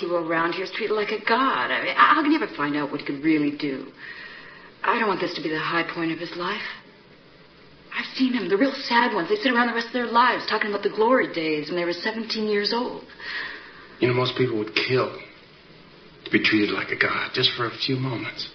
hero around here is treated like a god. I mean, how can you ever find out what he could really do? I don't want this to be the high point of his life. I've seen them, the real sad ones. They sit around the rest of their lives talking about the glory days when they were 17 years old. You know, most people would kill to be treated like a god just for a few moments.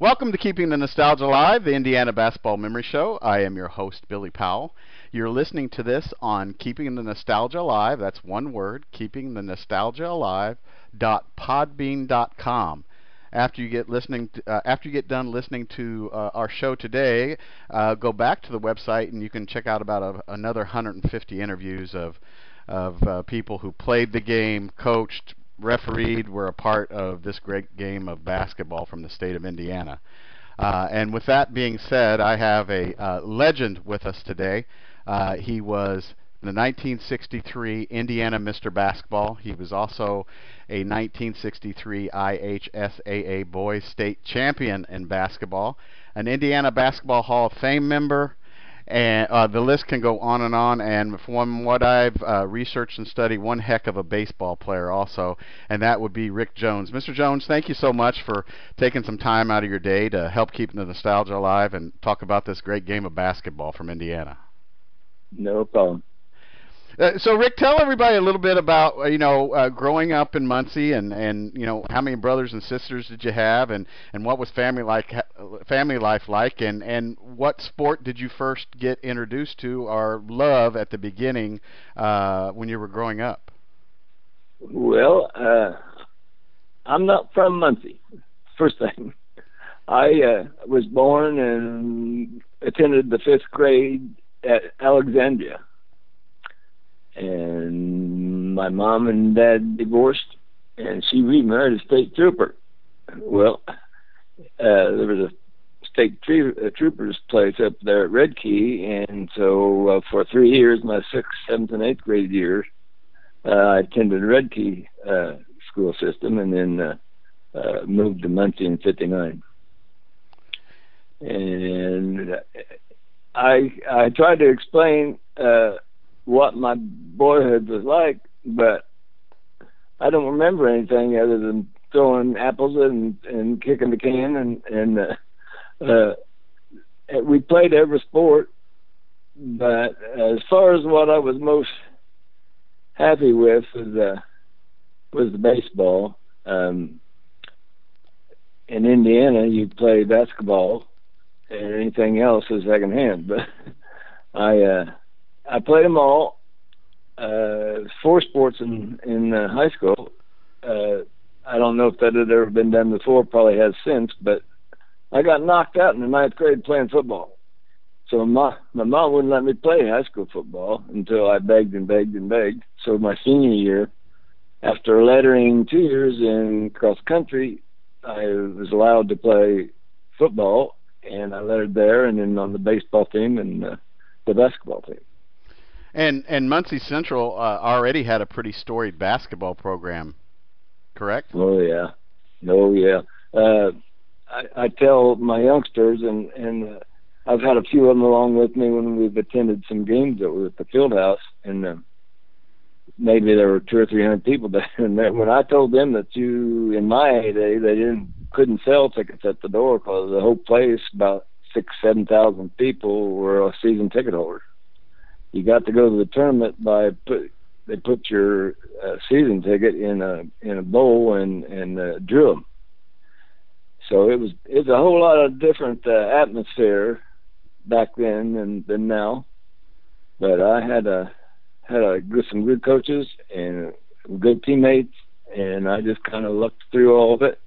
Welcome to Keeping the Nostalgia Alive, the Indiana Basketball Memory Show. I am your host, Billy Powell. You're listening to this on Keeping the Nostalgia Alive. That's one word, Keeping the Nostalgia Alive. Podbean.com. After you get listening, to, uh, after you get done listening to uh, our show today, uh, go back to the website and you can check out about a, another 150 interviews of of uh, people who played the game, coached, refereed, were a part of this great game of basketball from the state of Indiana. Uh, and with that being said, I have a uh, legend with us today. Uh, he was the 1963 Indiana Mr. Basketball. He was also a 1963 IHSAA Boys State Champion in basketball, an Indiana Basketball Hall of Fame member, and uh, the list can go on and on. And from what I've uh, researched and studied, one heck of a baseball player also, and that would be Rick Jones. Mr. Jones, thank you so much for taking some time out of your day to help keep the nostalgia alive and talk about this great game of basketball from Indiana. No problem. Uh, so Rick, tell everybody a little bit about uh, you know uh, growing up in Muncie and and you know how many brothers and sisters did you have and and what was family like family life like and and what sport did you first get introduced to or love at the beginning uh, when you were growing up? Well, uh, I'm not from Muncie. First thing, I uh, was born and attended the fifth grade at Alexandria and my mom and dad divorced, and she remarried a state trooper. Well, uh, there was a state troopers place up there at Redkey, and so uh, for three years, my sixth, seventh, and eighth grade years, uh, I attended Redkey uh, school system, and then uh, uh, moved to Muncie in '59. And I I tried to explain. Uh, what my boyhood was like, but I don't remember anything other than throwing apples and and kicking the can and and uh, uh, we played every sport, but as far as what I was most happy with was uh, was the baseball. Um, in Indiana, you play basketball, and anything else is second hand. But I uh, I played them all. Uh, four sports in in uh, high school. Uh, I don't know if that had ever been done before. Probably has since, but I got knocked out in the ninth grade playing football. So my my mom wouldn't let me play high school football until I begged and begged and begged. So my senior year, after lettering two years in cross country, I was allowed to play football, and I lettered there, and then on the baseball team and uh, the basketball team. And and Muncie Central uh, already had a pretty storied basketball program, correct? Oh yeah, oh yeah. Uh, I, I tell my youngsters, and and uh, I've had a few of them along with me when we've attended some games that were at the field house, and uh, maybe there were two or three hundred people there. And when I told them that you, in my heyday, they didn't couldn't sell tickets at the door because the whole place, about six seven thousand people, were season ticket holders you got to go to the tournament by put they put your uh, season ticket in a in a bowl and and uh, drew them. So it was it's a whole lot of different uh, atmosphere back then than than now. But I had a had a good some good coaches and good teammates, and I just kind of looked through all of it.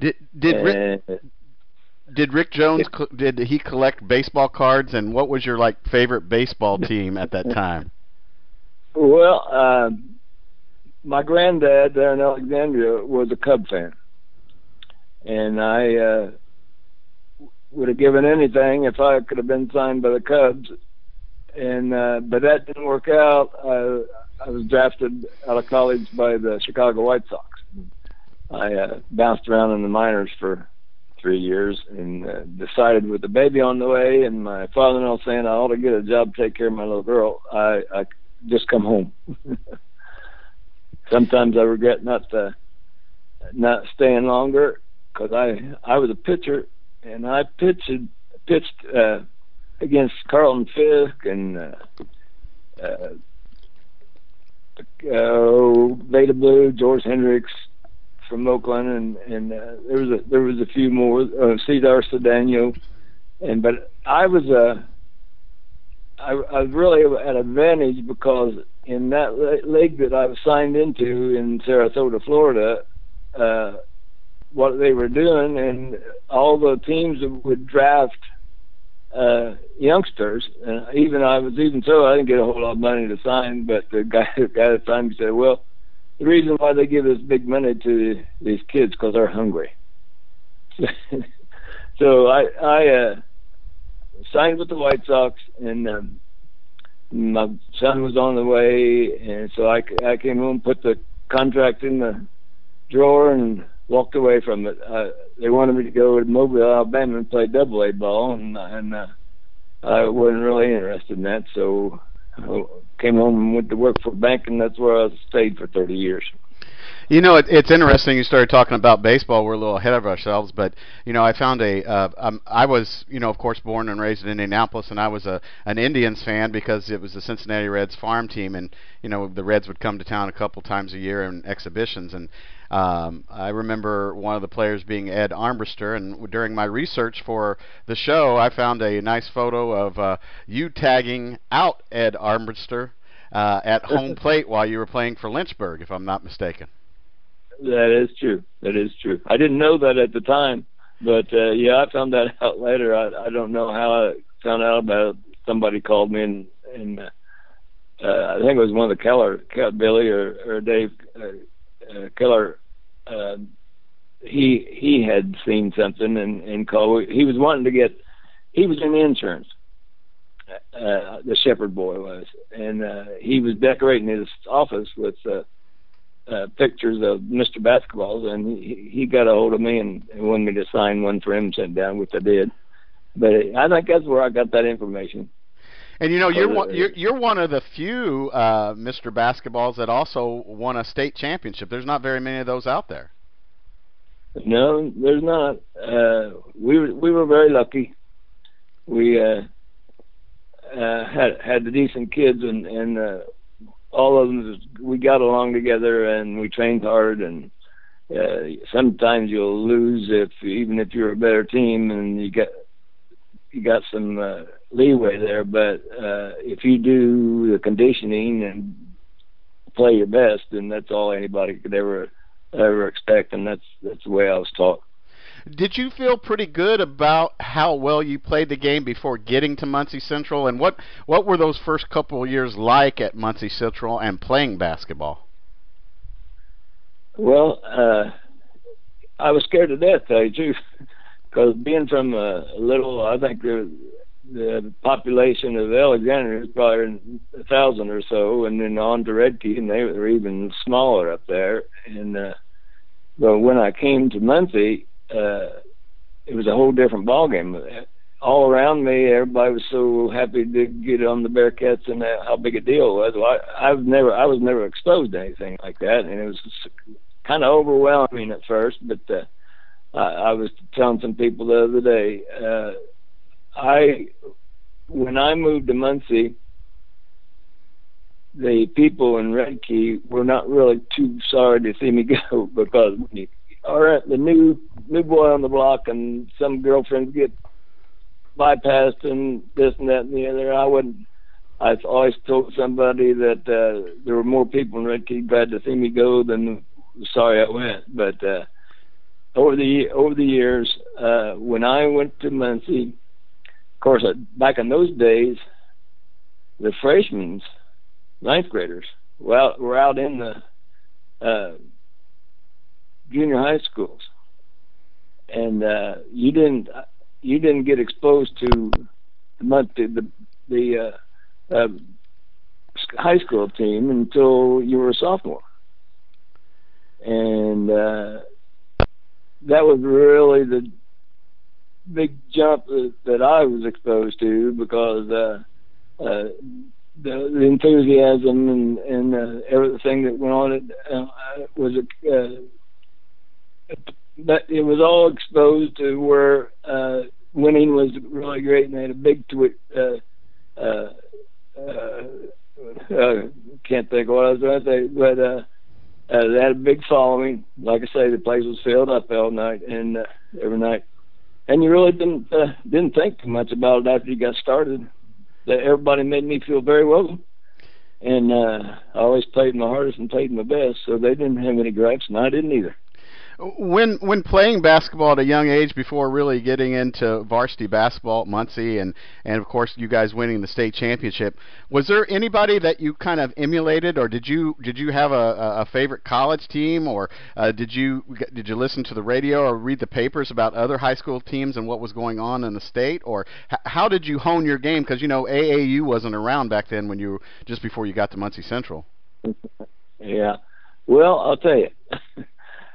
Did did and, Rick, did Rick Jones did he collect baseball cards and what was your like favorite baseball team at that time? Well, uh, my granddad there in Alexandria was a Cub fan, and I uh, would have given anything if I could have been signed by the Cubs. And uh, but that didn't work out. I, I was drafted out of college by the Chicago White Sox. I uh, bounced around in the minors for three years and uh, decided with the baby on the way and my father-in-law saying I ought to get a job take care of my little girl, I, I just come home. Sometimes I regret not uh, not staying longer because I I was a pitcher and I pitched pitched uh, against Carlton Fisk and uh, uh, uh, Vida Blue, George Hendricks from Oakland, and and uh, there was a there was a few more uh, Cesar Cedeno, and but I was a uh, I, I was really at advantage because in that league that I was signed into in Sarasota, Florida, uh, what they were doing, and all the teams would draft uh, youngsters. And even I was even so, I didn't get a whole lot of money to sign. But the guy, the guy that signed me said, "Well, the reason why they give this big money to these kids because they're hungry." so I I uh, signed with the White Sox, and um, my son was on the way, and so I I came home, put the contract in the drawer, and walked away from it. Uh, they wanted me to go to Mobile, Alabama, and play Double A ball, and and uh, I wasn't really interested in that. So came home and went to work for a bank, and that's where I stayed for 30 years. You know, it, it's interesting you started talking about baseball. We're a little ahead of ourselves, but you know, I found a. Uh, um, I was, you know, of course, born and raised in Indianapolis, and I was a an Indians fan because it was the Cincinnati Reds farm team, and you know, the Reds would come to town a couple times a year in exhibitions, and um, I remember one of the players being Ed Armbrister, and during my research for the show, I found a nice photo of uh, you tagging out Ed Armbrister uh, at home plate while you were playing for Lynchburg, if I'm not mistaken. That is true. That is true. I didn't know that at the time, but uh, yeah, I found that out later. I, I don't know how I found out about it. Somebody called me and and uh, uh, I think it was one of the Keller, Billy or, or Dave uh, uh, Keller. Uh, he he had seen something and and called. He was wanting to get. He was in insurance. Uh, the Shepherd boy was, and uh, he was decorating his office with. Uh, uh, pictures of Mr. Basketballs, and he, he got a hold of me and, and wanted me to sign one for him, sent down, which I did. But I think that's where I got that information. And you know, you're one, you're you're one of the few uh, Mr. Basketballs that also won a state championship. There's not very many of those out there. No, there's not. Uh, we were we were very lucky. We uh, uh, had had the decent kids, and and uh, all of them just, we got along together and we trained hard and uh, sometimes you'll lose if even if you're a better team and you get you got some uh, leeway there but uh, if you do the conditioning and play your best then that's all anybody could ever ever expect and that's that's the way I was taught did you feel pretty good about how well you played the game before getting to Muncie Central? And what what were those first couple of years like at Muncie Central and playing basketball? Well, uh, I was scared to death, you truth, because being from a little, I think the, the population of Alexandria is probably a thousand or so, and then on to Redkey, and they were even smaller up there. And uh, but when I came to Muncie, uh, it was a whole different ballgame. All around me, everybody was so happy to get on the Bearcats and how big a deal it was. Well, I, I've never, I was never exposed to anything like that, and it was kind of overwhelming at first. But uh, I, I was telling some people the other day, uh, I, when I moved to Muncie, the people in Redkey were not really too sorry to see me go because when you are the new new boy on the block, and some girlfriends get bypassed and this and that and the other. I would. I've always told somebody that uh, there were more people in Redkey glad to see me go than sorry I went. But uh, over the over the years, uh, when I went to Muncie, of course, uh, back in those days, the freshmen, ninth graders, well, were out in the uh, junior high schools, and uh, you didn't you didn't get exposed to the the the uh, uh, high school team until you were a sophomore, and uh, that was really the big jump that, that I was exposed to because uh, uh, the, the enthusiasm and and uh, everything that went on it uh, was uh, but it was all exposed to where uh, winning was really great, and they had a big twi- uh, uh, uh, uh, can't think what I was going to say, but uh, uh, they had a big following. Like I say, the place was filled up all night and uh, every night, and you really didn't uh, didn't think too much about it after you got started. That everybody made me feel very welcome, and uh, I always played my hardest and played my best, so they didn't have any gripes, and I didn't either when when playing basketball at a young age before really getting into varsity basketball at Muncie and and of course you guys winning the state championship was there anybody that you kind of emulated or did you did you have a, a favorite college team or uh, did you did you listen to the radio or read the papers about other high school teams and what was going on in the state? Or h- how did you hone your game? Because you know AAU wasn't around back then when you just before you got to Muncie Central. Yeah. Well I'll tell you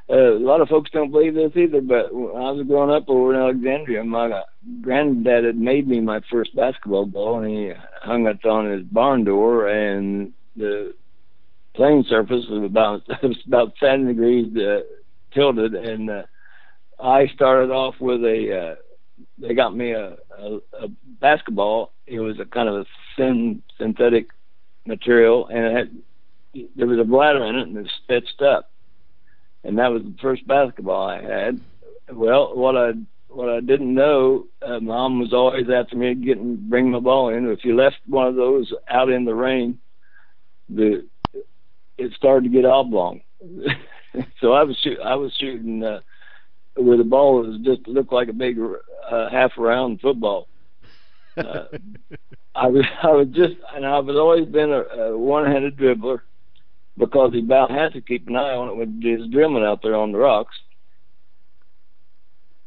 uh, a lot of folks don't believe this either, but when I was growing up over in Alexandria, my granddad had made me my first basketball ball, and he hung it on his barn door, and the playing surface was about was about seven degrees uh, tilted, and uh, I started off with a. Uh, they got me a, a, a basketball. It was a kind of a thin synthetic material, and it had there was a bladder in it, and it stitched up and that was the first basketball I had. Well, what I what I didn't know, uh, mom was always after me getting bring my ball in. If you left one of those out in the rain, the it started to get oblong. so I was shoot, I was shooting uh, with a ball that was just looked like a big uh, half round football. Uh, I was I was just and I've always been a, a one-handed dribbler because he about had to keep an eye on it he was drilling out there on the rocks.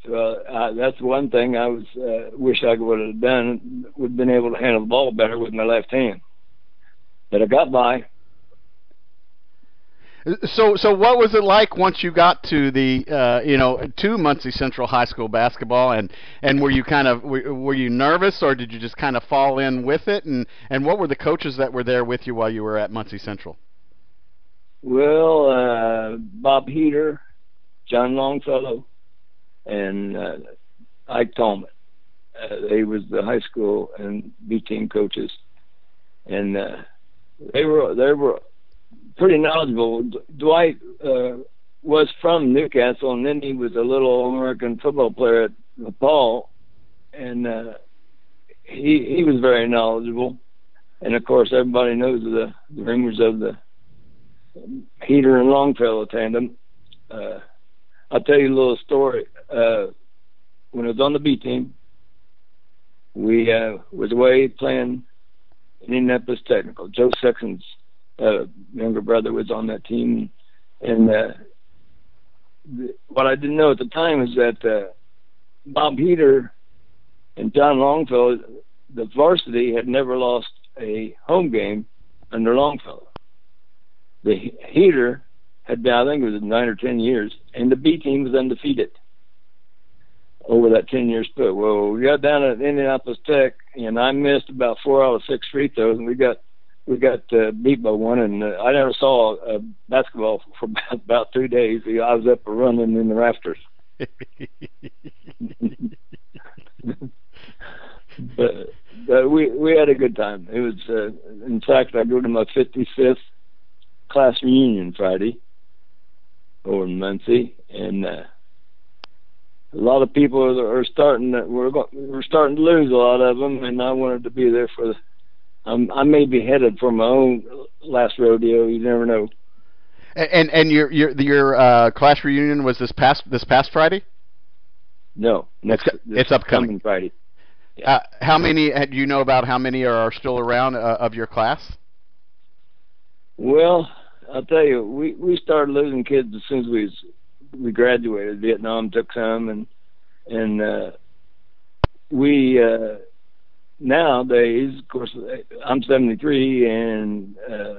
So uh, that's one thing I was uh, wish I would have done. Would been able to handle the ball better with my left hand, but I got by. So, so what was it like once you got to the, uh, you know, to Muncie Central High School basketball, and and were you kind of were, were you nervous, or did you just kind of fall in with it, and and what were the coaches that were there with you while you were at Muncie Central? Well, uh, Bob Heater, John Longfellow, and uh, Ike Tallman. Uh, they was the high school and B team coaches, and uh, they were they were pretty knowledgeable. D- Dwight uh, was from New Castle, and then he was a little American football player at Paul, and uh, he he was very knowledgeable. And of course, everybody knows the, the rumors of the Heater and Longfellow tandem. Uh, I'll tell you a little story. Uh, when I was on the B team, we uh, was away playing in Indianapolis Technical. Joe Sexton's uh, younger brother was on that team, and uh, what I didn't know at the time is that uh, Bob Heater and John Longfellow, the varsity, had never lost a home game under Longfellow the heater had been, I think it was nine or ten years, and the B team was undefeated over that ten year split. Well, we got down at Indianapolis Tech, and I missed about four out of six free throws, and we got we got uh, beat by one. And uh, I never saw uh, basketball for about, about two days. I was up and running in the rafters. but, but we we had a good time. It was, uh, in fact, I go to my 55th class reunion Friday over in Muncie, and uh, a lot of people are, are starting. To, we're going we're starting to lose a lot of them, and I wanted to be there for the. I'm, I may be headed for my own last rodeo. You never know. And and your your your uh, class reunion was this past this past Friday. No, next it's, it's upcoming Friday. Yeah. Uh, how many uh, do you know about? How many are still around uh, of your class? Well, I'll tell you, we we started losing kids as soon as we we graduated. Vietnam took some, and and uh, we uh, nowadays, of course, I'm 73, and uh,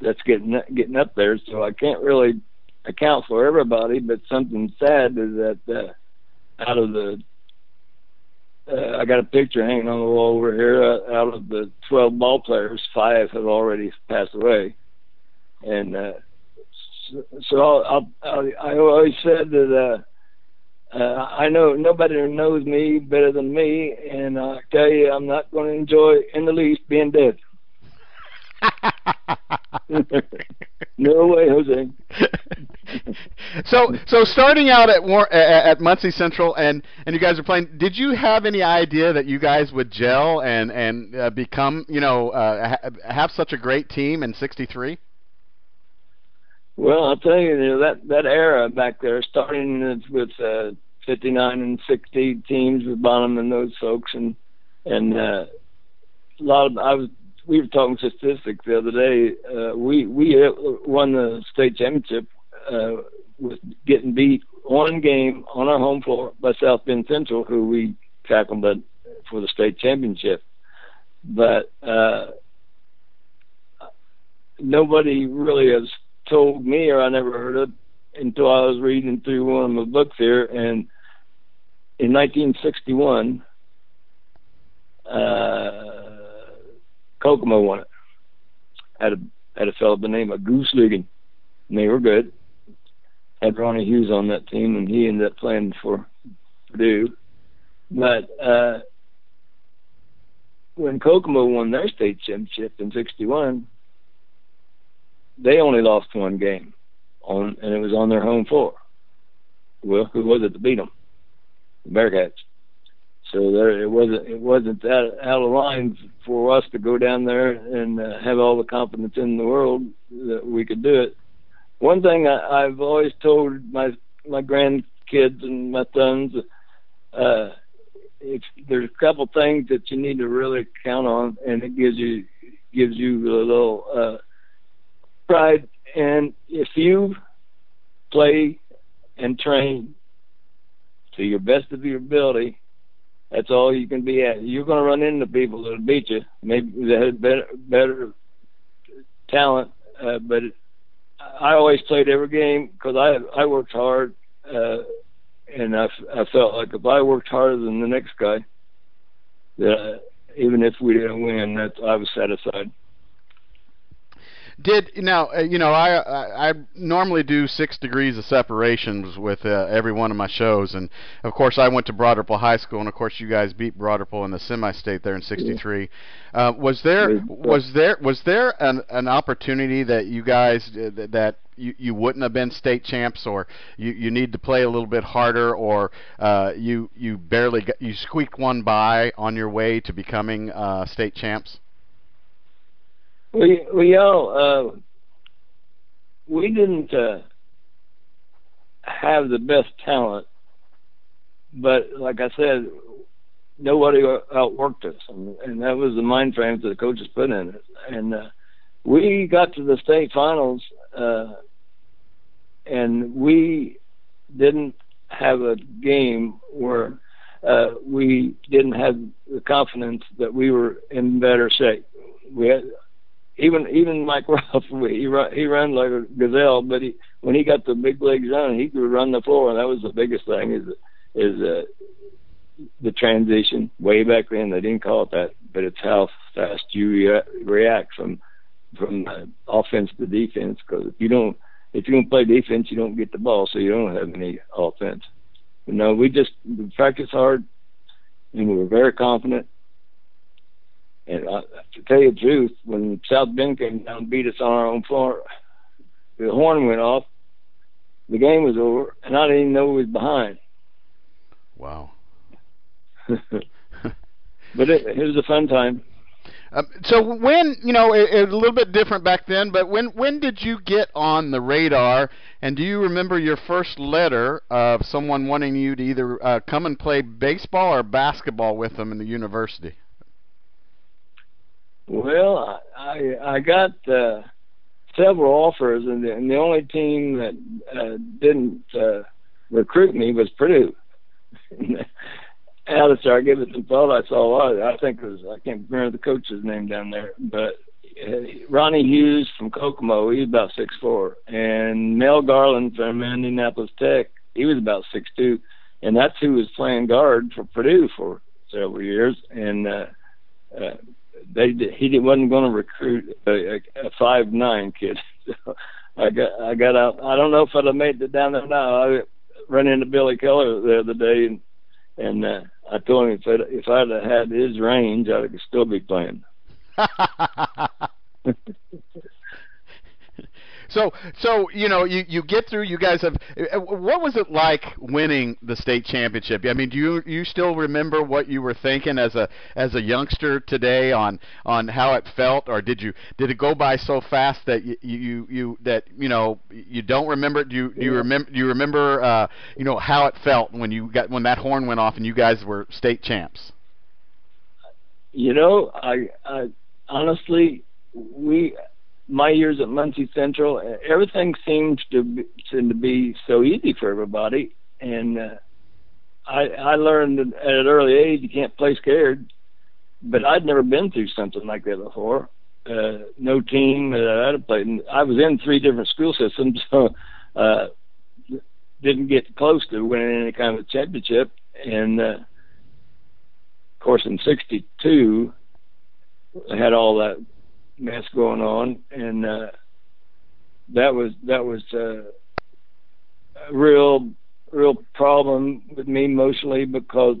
that's getting getting up there. So I can't really account for everybody. But something sad is that uh, out of the uh, I got a picture hanging on the wall over here. Uh, out of the 12 ball players, five have already passed away, and uh, so, so I'll, I'll, I always said that uh, uh, I know nobody knows me better than me, and I tell you, I'm not going to enjoy in the least being dead. no way, Jose. so, so starting out at War, at Muncie Central, and and you guys are playing. Did you have any idea that you guys would gel and and uh, become, you know, uh, ha- have such a great team in '63? Well, I'll tell you, you know, that that era back there, starting with uh, 59 and 60 teams with Bonham and those folks, and and uh, a lot of I was we were talking statistics the other day. Uh, we we won the state championship uh, with getting beat one game on our home floor by South Bend Central, who we tackled for the state championship. But uh, nobody really has told me, or I never heard it until I was reading through one of my books here. And in 1961, uh, Kokomo won it. Had a had a fellow by the name of Goose Ligon, and they were good. Had Ronnie Hughes on that team, and he ended up playing for Purdue. But uh, when Kokomo won their state championship in '61, they only lost one game, on and it was on their home floor. Well, who was it to beat them? The Bearcats. So there, it wasn't it wasn't that out of line for us to go down there and uh, have all the confidence in the world that we could do it. One thing I, I've always told my my grandkids and my sons, uh, if there's a couple things that you need to really count on, and it gives you gives you a little pride. And if you play and train to your best of your ability that's all you can be at. You're going to run into people that'll beat you. Maybe they have better, better talent, uh, but I always played every game because I I worked hard, uh, and I, I felt like if I worked harder than the next guy, that uh, even if we didn't win, that I was satisfied. Did now uh, you know I, I I normally do six degrees of separations with uh, every one of my shows, and of course I went to Ripple High School, and of course you guys beat Ripple in the semi-state there in '63. Uh, was there was there was there an an opportunity that you guys uh, that you, you wouldn't have been state champs, or you, you need to play a little bit harder, or uh, you you barely got, you squeaked one by on your way to becoming uh, state champs? We we all uh, we didn't uh, have the best talent, but like I said, nobody outworked us, and, and that was the mind frames that the coaches put in it. And uh, we got to the state finals, uh, and we didn't have a game where uh, we didn't have the confidence that we were in better shape. We had even even Mike Ruff, he run he ran like a gazelle, but he when he got the big legs on, he could run the floor, and that was the biggest thing is is uh, the transition. Way back then, they didn't call it that, but it's how fast you re- react from from uh, offense to defense. Because if you don't if you don't play defense, you don't get the ball, so you don't have any offense. But no, we just we practice hard, and we were very confident and uh, to tell you the truth, when South Bend came down and beat us on our own floor, the horn went off. The game was over, and I didn't even know we was behind. Wow. but it, it was a fun time. Um, so when you know it, it was a little bit different back then, but when when did you get on the radar? And do you remember your first letter of someone wanting you to either uh, come and play baseball or basketball with them in the university? Well, I I got uh, several offers, and the, and the only team that uh, didn't uh, recruit me was Purdue. After I give it some thought, I saw a lot. I think it was I can't remember the coach's name down there, but uh, Ronnie Hughes from Kokomo, he's about six four, and Mel Garland from Indianapolis Tech, he was about six two, and that's who was playing guard for Purdue for several years, and uh, uh, they he wasn't going to recruit a, a five nine kid. I got I got out. I don't know if I'd have made it down there now. I ran into Billy Keller the other day, and and uh, I told him if I'd, if I'd have had his range, I could still be playing. So, so you know, you you get through. You guys have. uh, What was it like winning the state championship? I mean, do you you still remember what you were thinking as a as a youngster today on on how it felt, or did you did it go by so fast that you you, you that you know you don't remember? Do you do you remember do you remember uh, you know how it felt when you got when that horn went off and you guys were state champs? You know, I, I honestly, we, my years at Muncie Central, uh, everything seemed to be, seemed to be so easy for everybody, and uh, I, I learned at an early age you can't play scared. But I'd never been through something like that before. Uh, no team that I'd played. I was in three different school systems, so uh, didn't get close to winning any kind of championship, and. Uh, of course, in '62, I had all that mess going on, and uh, that was that was uh, a real real problem with me emotionally because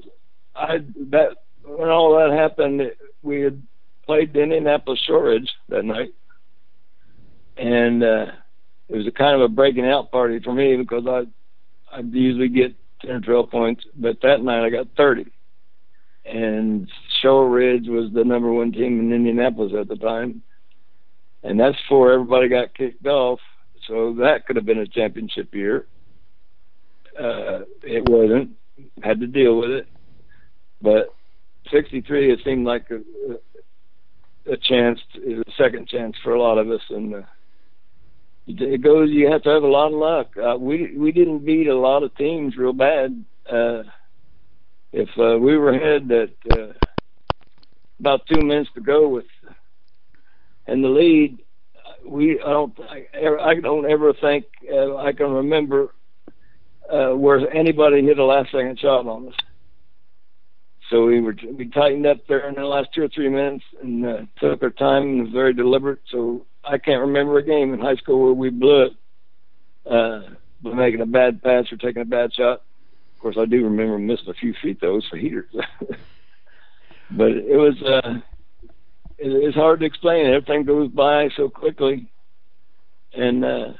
I that when all that happened, we had played the Indianapolis Shortridge that night, and uh, it was a kind of a breaking out party for me because I I'd usually get ten or twelve points, but that night I got thirty and Shortridge was the number one team in Indianapolis at the time, and that's before everybody got kicked off. So that could have been a championship year. Uh, it wasn't. Had to deal with it, but '63 it seemed like a, a chance, a second chance for a lot of us, and uh, it goes. You have to have a lot of luck. Uh, we we didn't beat a lot of teams real bad. Uh, if uh, we were ahead that uh, about two minutes to go with in the lead, we I don't I, I don't ever think uh, I can remember uh, where anybody hit a last second shot on us. So we were we tightened up there in the last two or three minutes and uh, took our time and was very deliberate. So I can't remember a game in high school where we blew it uh, by making a bad pass or taking a bad shot. Of course, I do remember missing a few feet those for heaters. but it was uh, it, it's hard to explain. Everything goes by so quickly, and uh,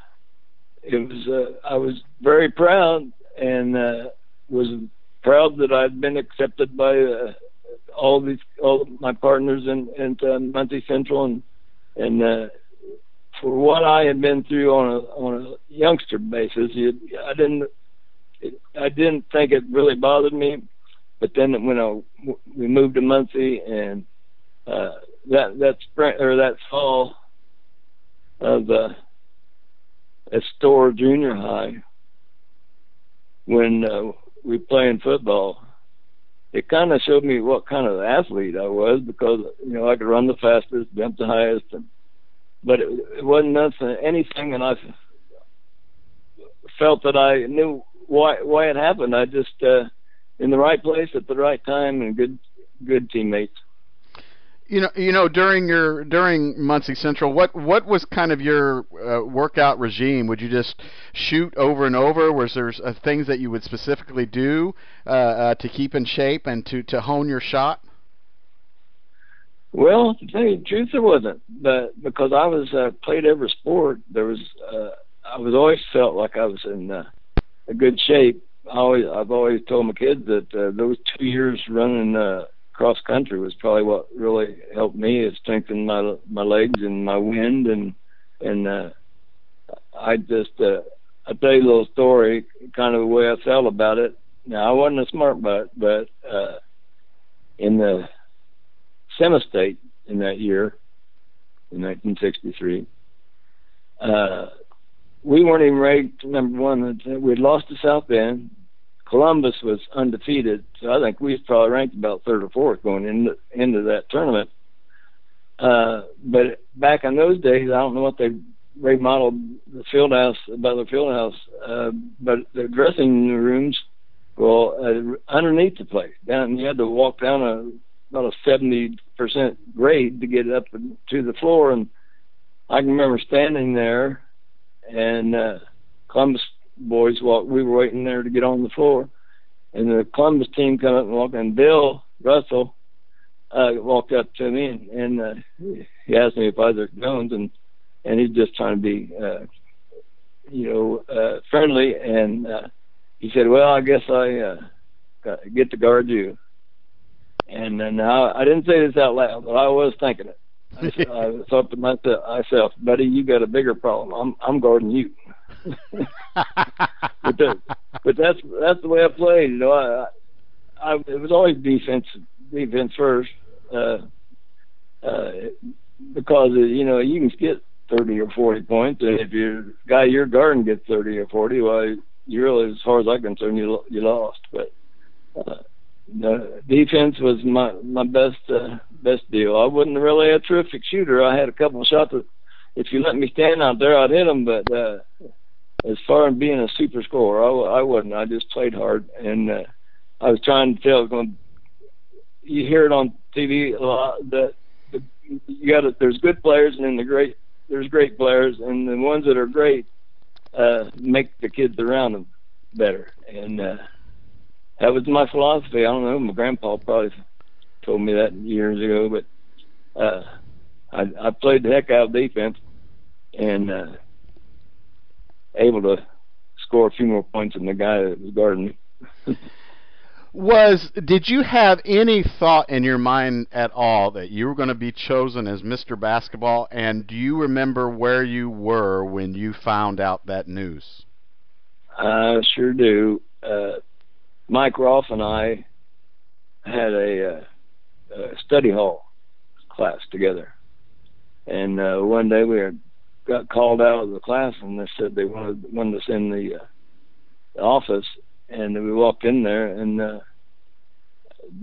it was uh, I was very proud and uh, was proud that I'd been accepted by uh, all these all my partners in in uh, Muncie Central and and uh, for what I had been through on a on a youngster basis, it, I didn't it, I didn't think it really bothered me, but then when I we moved to Muncie and uh, that that spring or that fall of uh, at Store Junior High when uh, we playing football, it kind of showed me what kind of athlete I was because you know I could run the fastest, jump the highest, and but it, it wasn't nothing anything and I felt that I knew why why it happened. I just uh, in the right place at the right time and good good teammates. You know, you know, during your during Muncie Central, what what was kind of your uh, workout regime? Would you just shoot over and over? Was there uh, things that you would specifically do uh, uh, to keep in shape and to to hone your shot? Well, to tell you the truth, there wasn't, but because I was uh, played every sport, there was uh, I was always felt like I was in uh, a good shape. I always I've always told my kids that uh, those two years running uh, cross country was probably what really helped me. It strengthened my my legs and my wind and and uh, I just uh, I'll tell you a little story, kind of the way I felt about it. Now I wasn't a smart butt, but uh, in the semi-state in that year, in 1963, uh, we weren't even ranked number one. We'd lost to South Bend. Columbus was undefeated, so I think we was probably ranked about third or fourth going into into that tournament. Uh, but back in those days, I don't know what they remodeled the field house, Butler Field House, uh, but the dressing rooms Well, uh, underneath the place, down you had to walk down a about a seventy percent grade to get up to the floor, and I can remember standing there, and uh, Columbus boys walked. We were waiting there to get on the floor, and the Columbus team come up and walked, and Bill Russell uh, walked up to me and, and uh, he asked me if I was Jones, and and he's just trying to be, uh, you know, uh, friendly, and uh, he said, "Well, I guess I uh, get to guard you." And then I, I didn't say this out loud, but I was thinking it. I, I thought to myself, buddy, you got a bigger problem. I'm I'm guarding you. but, the, but that's that's the way I played. You know, I, I it was always defense defense first, uh, uh, because uh, you know you can get thirty or forty points, and if your guy your garden gets thirty or forty, well, you really, as far as I'm concerned, you you lost. But uh, the defense was my my best uh, best deal. I wasn't really a terrific shooter. I had a couple of shots that, if you let me stand out there, I'd hit them. But uh, as far as being a super scorer, I, I wasn't. I just played hard, and uh, I was trying to tell. You hear it on TV a lot that the, you got to, there's good players, and then the great there's great players, and the ones that are great uh, make the kids around them better. And uh, that was my philosophy. I don't know. My grandpa probably told me that years ago, but uh, I, I played the heck out of defense and uh, able to score a few more points than the guy that was guarding me. was did you have any thought in your mind at all that you were going to be chosen as Mr. Basketball and do you remember where you were when you found out that news? I sure do. Uh, Mike Rolfe and I had a, uh, a study hall class together, and uh, one day we got called out of the class, and they said they wanted wanted us in the, uh, the office, and we walked in there, and uh,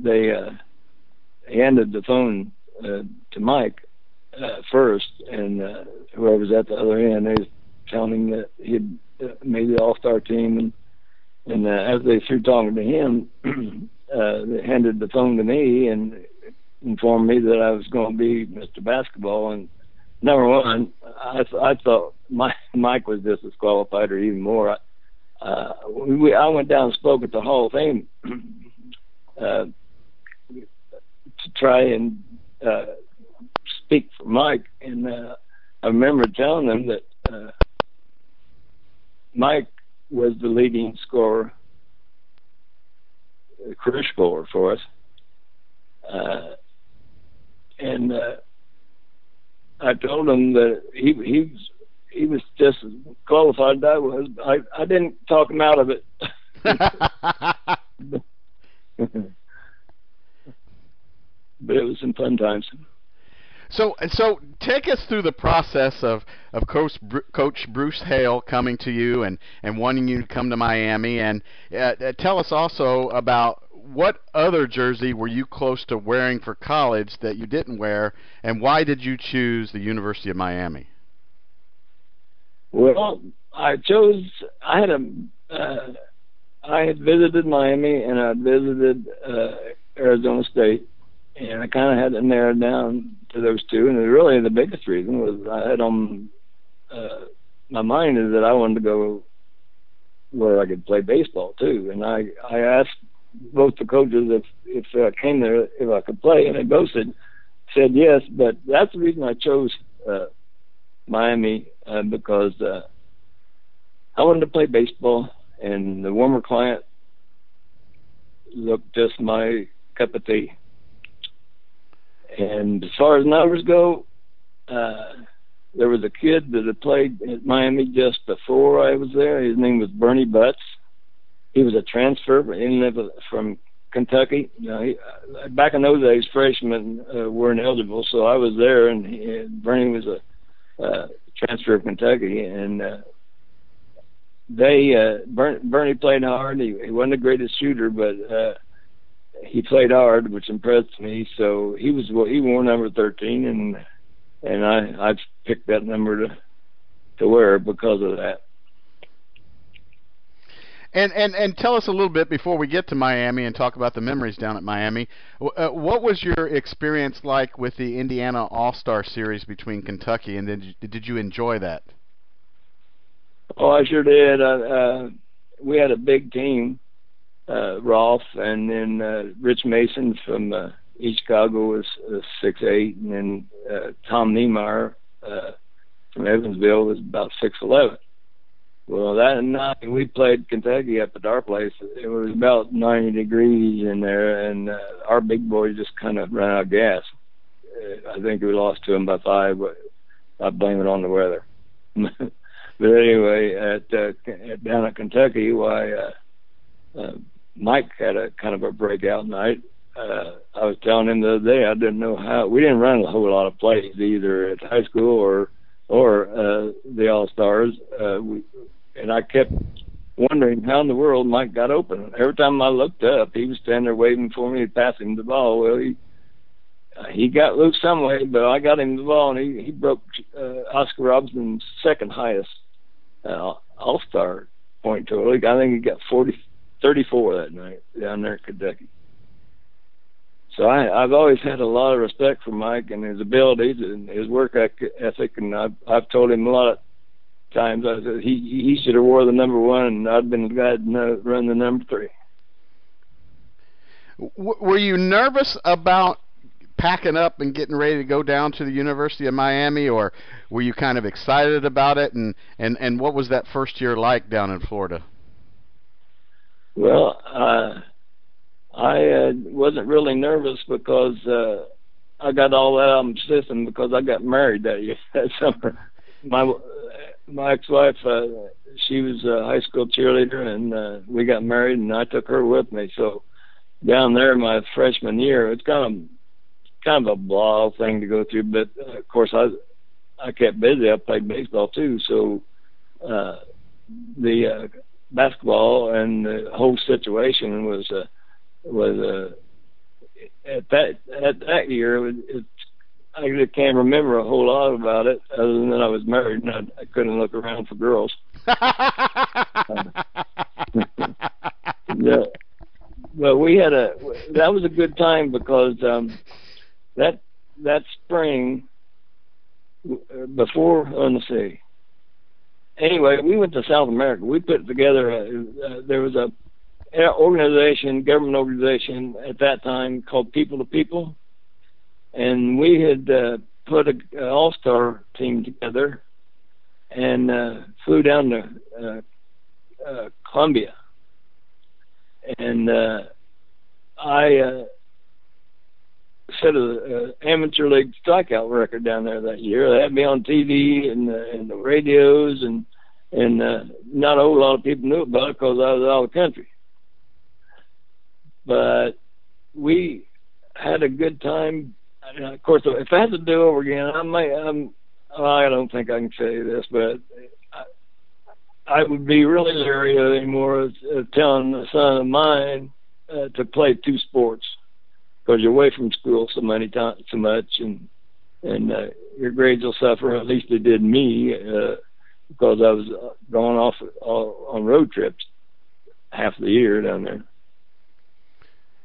they uh, handed the phone uh, to Mike uh, first, and uh, whoever was at the other end, they was telling that he'd uh, made the All Star team, and and uh, as they threw talking to him, uh, they handed the phone to me and informed me that I was going to be Mr. Basketball. And number one, I, I thought Mike, Mike was just disqualified or even more. Uh, we, I went down and spoke at the Hall of Fame uh, to try and uh, speak for Mike, and uh, I remember telling them that uh, Mike was the leading scorer, career scorer for us. Uh, and uh, I told him that he he was he was just as qualified as I was. I I didn't talk him out of it. but it was some fun times. So, so take us through the process of of Coach Coach Bruce Hale coming to you and and wanting you to come to Miami, and uh, uh, tell us also about what other jersey were you close to wearing for college that you didn't wear, and why did you choose the University of Miami? Well, I chose. I had a. Uh, I had visited Miami and I visited uh, Arizona State, and I kind of had to narrow down to those two. And really, the biggest reason was I had on uh, my mind is that I wanted to go where I could play baseball too. And I I asked both the coaches if if I came there if I could play, and they both said said yes. But that's the reason I chose uh, Miami uh, because uh, I wanted to play baseball, and the warmer climate looked just my cup of tea. And as far as numbers go, uh, there was a kid that had played at Miami just before I was there. His name was Bernie Butts. He was a transfer from Kentucky. You know, he, uh, back in those days, freshmen uh, weren't eligible, so I was there, and he, Bernie was a uh, transfer of Kentucky, and uh, they uh, Bernie, Bernie played hard. He, he wasn't the greatest shooter, but uh, he played hard, which impressed me. So he was well, he wore number thirteen, and and I I picked that number to to wear because of that. And and and tell us a little bit before we get to Miami and talk about the memories down at Miami. Uh, what was your experience like with the Indiana All Star Series between Kentucky, and did you, did you enjoy that? Oh, I sure did. Uh, uh, we had a big team, uh, Rolfe, and then uh, Rich Mason from uh, East Chicago was uh, six eight, and then uh, Tom Niemeyer uh, from Evansville was about six eleven. Well, that night we played Kentucky up at our place. It was about 90 degrees in there, and uh, our big boys just kind of ran out of gas. Uh, I think we lost to them by five, but I blame it on the weather. but anyway, at, uh, at down at Kentucky, why uh, uh, Mike had a kind of a breakout night. Uh, I was telling him the other day I didn't know how we didn't run a whole lot of plays either at high school or or uh, the All Stars. Uh, we and I kept wondering how in the world Mike got open. Every time I looked up, he was standing there waiting for me to pass him the ball. Well, he uh, he got loose some way, but I got him the ball, and he he broke uh, Oscar Robertson's second highest uh, All Star point total. I think he got 40, 34 that night down there in Kentucky. So I, I've always had a lot of respect for Mike and his abilities and his work ethic, and I've I've told him a lot of times. I said he he should have wore the number one, and I'd been glad to run the number three. Were you nervous about packing up and getting ready to go down to the University of Miami, or were you kind of excited about it? And and and what was that first year like down in Florida? Well, uh, I uh, wasn't really nervous because uh, I got all that out of my system because I got married that year that summer. My my ex-wife, uh, she was a high school cheerleader, and uh, we got married, and I took her with me. So down there, my freshman year, it's kind of kind of a blah thing to go through, but uh, of course I I kept busy. I played baseball too, so uh, the uh, basketball and the whole situation was uh, was uh, at that at that year it, it I just can't remember a whole lot about it, other than that I was married and I, I couldn't look around for girls. yeah, but we had a that was a good time because um, that that spring before on the sea. Anyway, we went to South America. We put together. A, uh, there was a organization, government organization at that time called People to People and we had uh, put a, a all star team together and uh, flew down to uh, uh, Colombia, and uh, I uh, set a, a amateur league strikeout record down there that year. They had me on TV and uh, and the radios, and and uh, not a whole lot of people knew about it because I was out of the country. But we had a good time of course, if I had to do over again, I might. I'm, I don't think I can say this, but I, I would be really leery anymore of, of telling a son of mine uh, to play two sports because you're away from school so many times, so much, and and uh, your grades will suffer. At least it did me uh, because I was going off uh, on road trips half the year down there.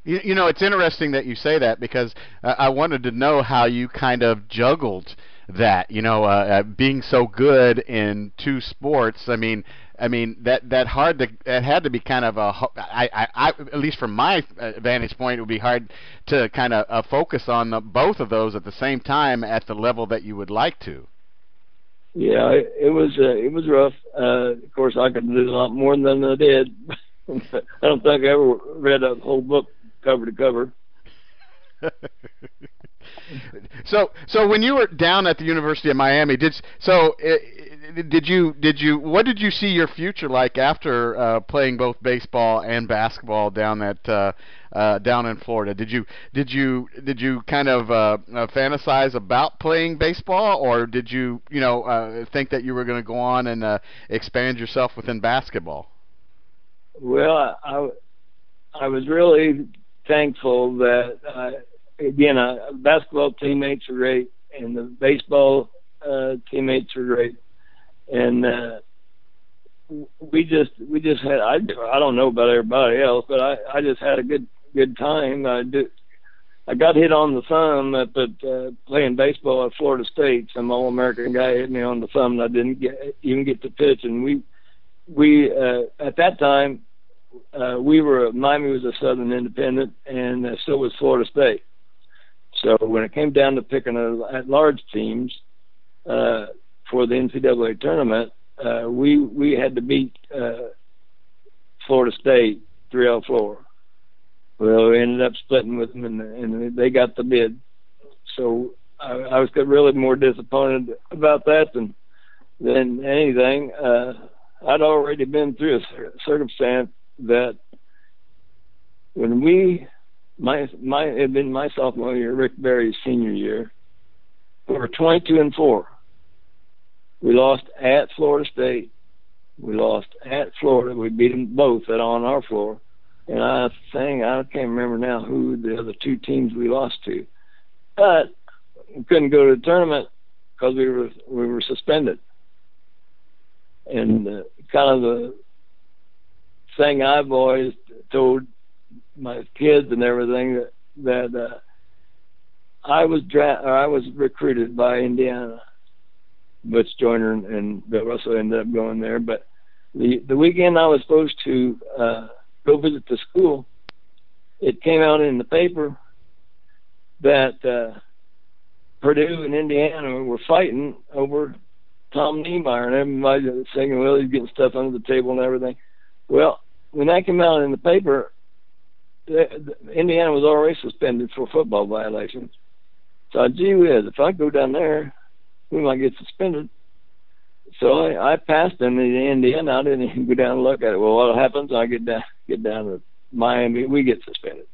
You, you know, it's interesting that you say that because uh, I wanted to know how you kind of juggled that. You know, uh, uh, being so good in two sports. I mean, I mean that that hard to that had to be kind of a I I, I at least from my uh, vantage point it would be hard to kind of uh, focus on the, both of those at the same time at the level that you would like to. Yeah, it, it was uh, it was rough. Uh, of course, I could do a lot more than I did. I don't think I ever read a whole book cover to cover. so so when you were down at the University of Miami, did so uh, did you did you what did you see your future like after uh, playing both baseball and basketball down at uh, uh, down in Florida? Did you did you did you kind of uh, uh, fantasize about playing baseball, or did you you know uh, think that you were going to go on and uh, expand yourself within basketball? Well, I I was really thankful that uh, again, uh, basketball teammates are great, and the baseball uh, teammates are great, and uh, we just we just had I I don't know about everybody else, but I I just had a good good time. I did. I got hit on the thumb at, at uh, playing baseball at Florida State. Some All American guy hit me on the thumb, and I didn't get even get to pitch. And we we uh, at that time uh, we were Miami was a Southern Independent, and uh, so was Florida State. So when it came down to picking at large teams uh, for the NCAA tournament, uh, we we had to beat uh, Florida State three out four. Well, we ended up splitting with them, and, and they got the bid. So I, I was really more disappointed about that than than anything. Uh, I'd already been through a circumstance that when we my my it had been my sophomore year, Rick Barry's senior year, we were 22 and four. We lost at Florida State. We lost at Florida. We beat them both at on our floor. And I think I can't remember now who the other two teams we lost to, but we couldn't go to the tournament because we were we were suspended. And uh, kind of the thing I've always told my kids and everything that that uh, I was dra- or I was recruited by Indiana. Butch Joyner and, and Bill Russell ended up going there, but the the weekend I was supposed to uh, go visit the school, it came out in the paper that uh, Purdue and Indiana were fighting over Tom Niemeyer, and everybody was saying, "Well, he's getting stuff under the table and everything." Well, when that came out in the paper, Indiana was already suspended for football violations. So, gee whiz, if I go down there, we might get suspended. So I, I passed them in Indiana. I didn't even go down and look at it. Well, what happens? I get down, get down to Miami. We get suspended.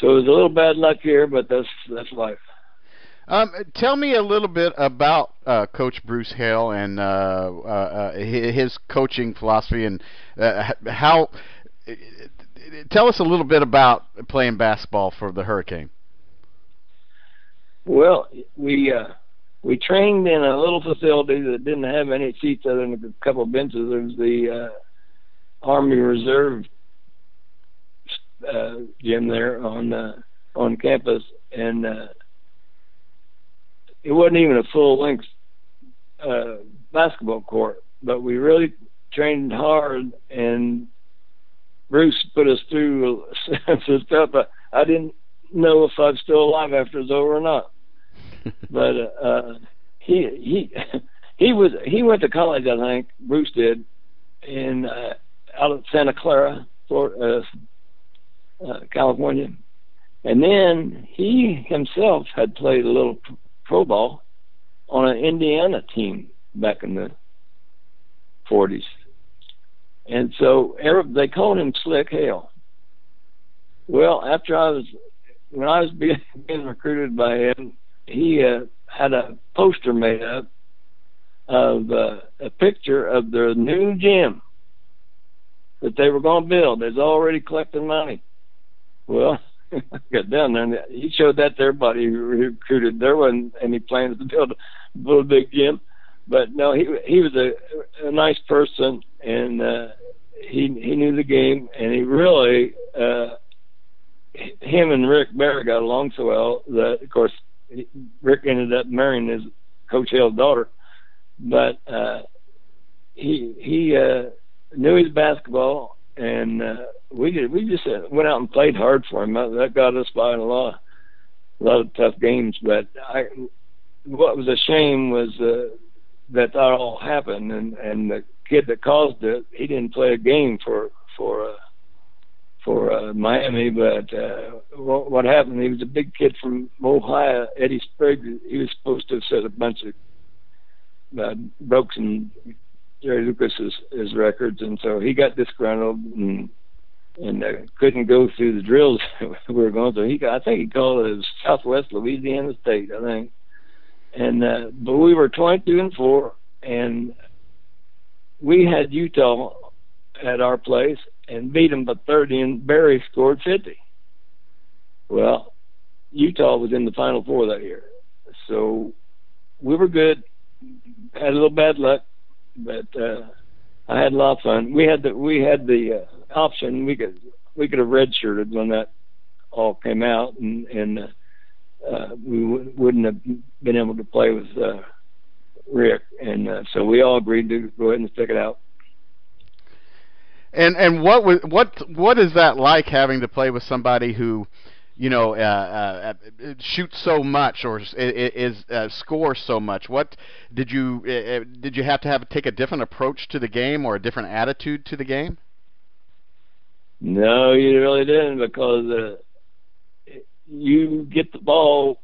So it was a little bad luck here, but that's that's life. Um, tell me a little bit about uh, Coach Bruce Hale and uh, uh, uh his coaching philosophy and uh, how. Tell us a little bit about playing basketball for the Hurricane. Well, we uh, we trained in a little facility that didn't have any seats other than a couple of benches. It was the Army Reserve uh, gym there on uh, on campus, and uh, it wasn't even a full length uh, basketball court, but we really trained hard, and Bruce put us through some stuff. But I didn't know if I'm still alive after it was over or not. but uh, uh, he he he was he went to college, I think Bruce did, in uh, out of Santa Clara, Florida, uh, uh, California, and then he himself had played a little pro ball on an Indiana team back in the 40s. And so they called him Slick Hale. Well, after I was, when I was being, being recruited by him, he uh, had a poster made up of uh, a picture of their new gym that they were going to build. They're already collecting money. Well, I got down there, and he showed that to everybody who recruited. There wasn't any plans to build a little big gym, but no, he he was a, a nice person, and uh, he he knew the game, and he really uh, him and Rick Barry got along so well that, of course, Rick ended up marrying his Coach Hale's daughter, but uh, he he uh, knew his basketball and. Uh, we just we just uh, went out and played hard for him. That got us by a lot, a lot of tough games. But I, what was a shame was uh, that that all happened, and and the kid that caused it, he didn't play a game for for uh, for uh, Miami. But uh, what, what happened? He was a big kid from Ohio, Eddie Spriggs. He was supposed to have set a bunch of uh, broken Jerry Lucas's his records, and so he got disgruntled and and uh, couldn't go through the drills we were going through. He, I think he called it Southwest Louisiana State, I think. And uh, but we were 22 and four, and we had Utah at our place and beat them by 30, and Barry scored 50. Well, Utah was in the Final Four that year, so we were good. Had a little bad luck, but uh, I had a lot of fun. We had the we had the uh, option. We could we could have redshirted when that all came out, and and uh, uh, we w- wouldn't have been able to play with uh, Rick, and uh, so we all agreed to go ahead and stick it out. And and what was what what is that like having to play with somebody who, you know, uh, uh, shoots so much or is, is uh, scores so much? What did you uh, uh, did you have to have take a different approach to the game or a different attitude to the game? No, you really didn't because uh, you get the ball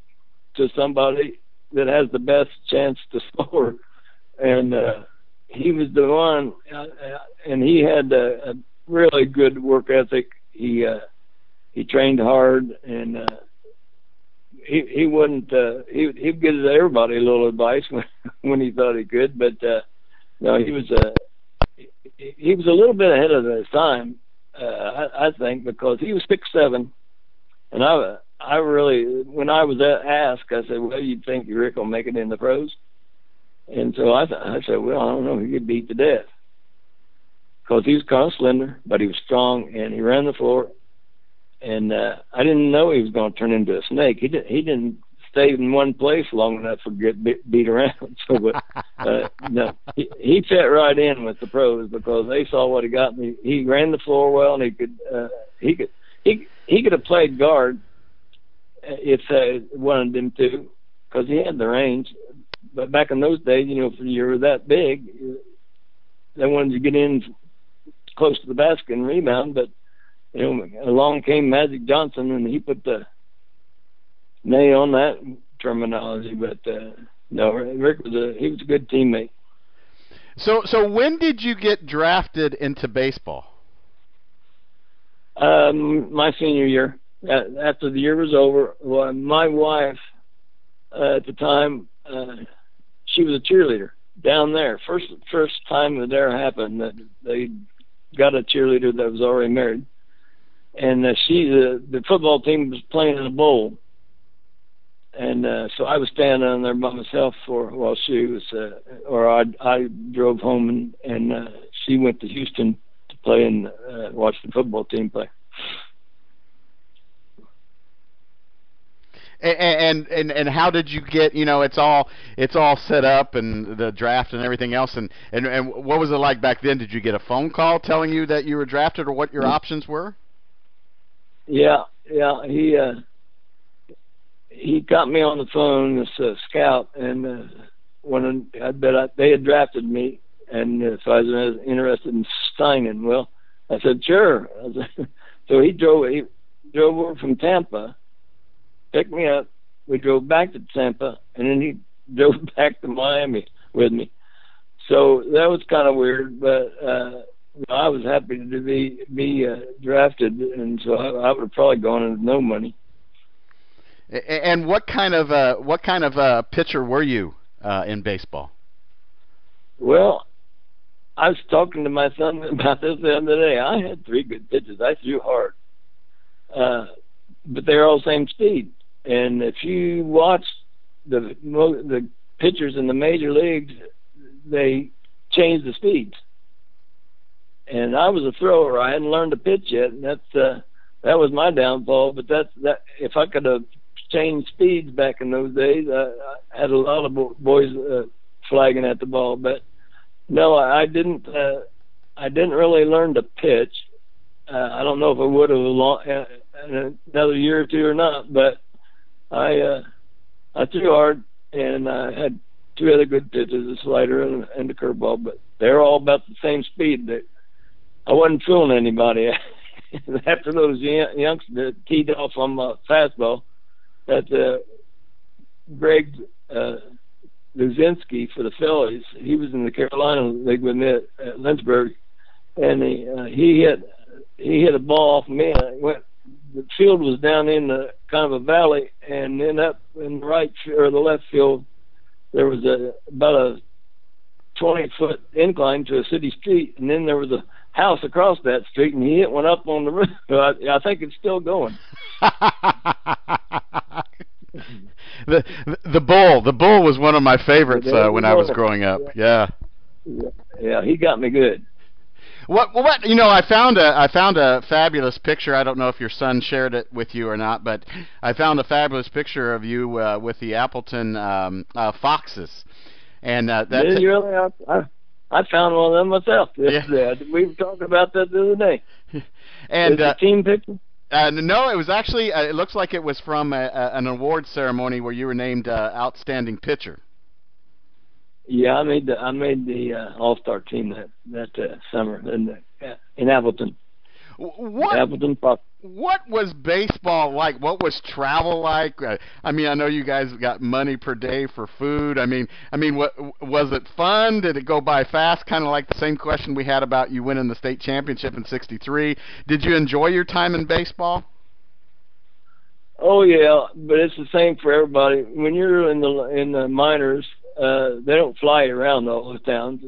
to somebody that has the best chance to score, and uh, he was the one, uh, and he had a, a really good work ethic. He uh, he trained hard, and uh, he he wouldn't uh, he he'd give everybody a little advice when when he thought he could, but uh, no, he was uh, he, he was a little bit ahead of his time, uh, I, I think, because he was six seven, and I I really, when I was asked, I said, "Well, you think Rick will make it in the pros?" And so I, th- I said, "Well, I don't know. He get beat to death because he was kind of slender, but he was strong and he ran the floor. And uh, I didn't know he was going to turn into a snake. He didn't. He didn't stay in one place long enough to get beat, beat around. so, but uh, no, he, he fit right in with the pros because they saw what he got. And he, he ran the floor well, and he could. Uh, he could. He he could have played guard if they wanted them to, because he had the range. But back in those days, you know, if you were that big, they wanted to get in close to the basket and rebound. But you know, along came Magic Johnson, and he put the nail on that terminology. But uh, no, Rick was a he was a good teammate. So, so when did you get drafted into baseball? Um, my senior year after the year was over, well, my wife uh, at the time, uh, she was a cheerleader down there. First first time that ever happened that they got a cheerleader that was already married, and uh, she the the football team was playing in a bowl, and uh, so I was standing on there by myself for while she was, uh, or I I drove home and and uh, she went to Houston to play and uh, watch the football team play. And and and how did you get you know it's all it's all set up and the draft and everything else. And and and what was it like back then? Did you get a phone call telling you that you were drafted or what your options were? Yeah yeah he uh he got me on the phone this uh, scout and uh when I bet I, they had drafted me and uh, so I was interested in signing well I said sure. I said, so he drove he drove over from Tampa picked me up. We drove back to Tampa, and then he drove back to Miami with me. So that was kind of weird, but uh, I was happy to be be uh, drafted, and so I, I would have probably gone with no money. And what kind of uh, what kind of uh, pitcher were you uh, in baseball? Well, I was talking to my son about this the other day. I had three good pitches. I threw hard, uh, but they're all the same speed. And if you watch the the pitchers in the major leagues, they change the speeds. And I was a thrower. I hadn't learned to pitch yet, and that's uh, that was my downfall. But that's that. If I could have changed speeds back in those days, I, I had a lot of boys uh, flagging at the ball. But no, I, didn't. Uh, I didn't really learn to pitch. Uh, I don't know if I would have long, uh, another year or two or not, but I uh, I threw hard and I had two other good pitches, a slider and, and a curveball, but they're all about the same speed. That I wasn't fooling anybody. After those young, youngsters teed off on my fastball, that uh, Greg uh, Luzinski for the Phillies, he was in the Carolina League with me at, at Lynchburg, and he uh, he hit he hit a ball off me and it went the field was down in the kind of a valley, and then up in the right or the left field, there was a about a 20 foot incline to a city street, and then there was a house across that street, and he hit one up on the roof. I, I think it's still going. the the bull, the bull was one of my favorites uh, when I was growing up. Yeah. yeah. Yeah, he got me good. What what you know? I found a I found a fabulous picture. I don't know if your son shared it with you or not, but I found a fabulous picture of you uh, with the Appleton um, uh, Foxes, and uh, that's Did you really? I, I, found one of them myself. Yeah. we were talking about that the other day. and uh, a team picture? uh, no, it was actually uh, it looks like it was from a, a, an award ceremony where you were named uh, outstanding pitcher. Yeah, I made the I made the uh, All Star team that that uh, summer in uh, in Appleton. What Appleton Fox. what was baseball like? What was travel like? Uh, I mean, I know you guys got money per day for food. I mean, I mean, what was it fun? Did it go by fast? Kind of like the same question we had about you winning the state championship in '63. Did you enjoy your time in baseball? Oh yeah, but it's the same for everybody. When you're in the in the minors, uh, they don't fly around all those towns.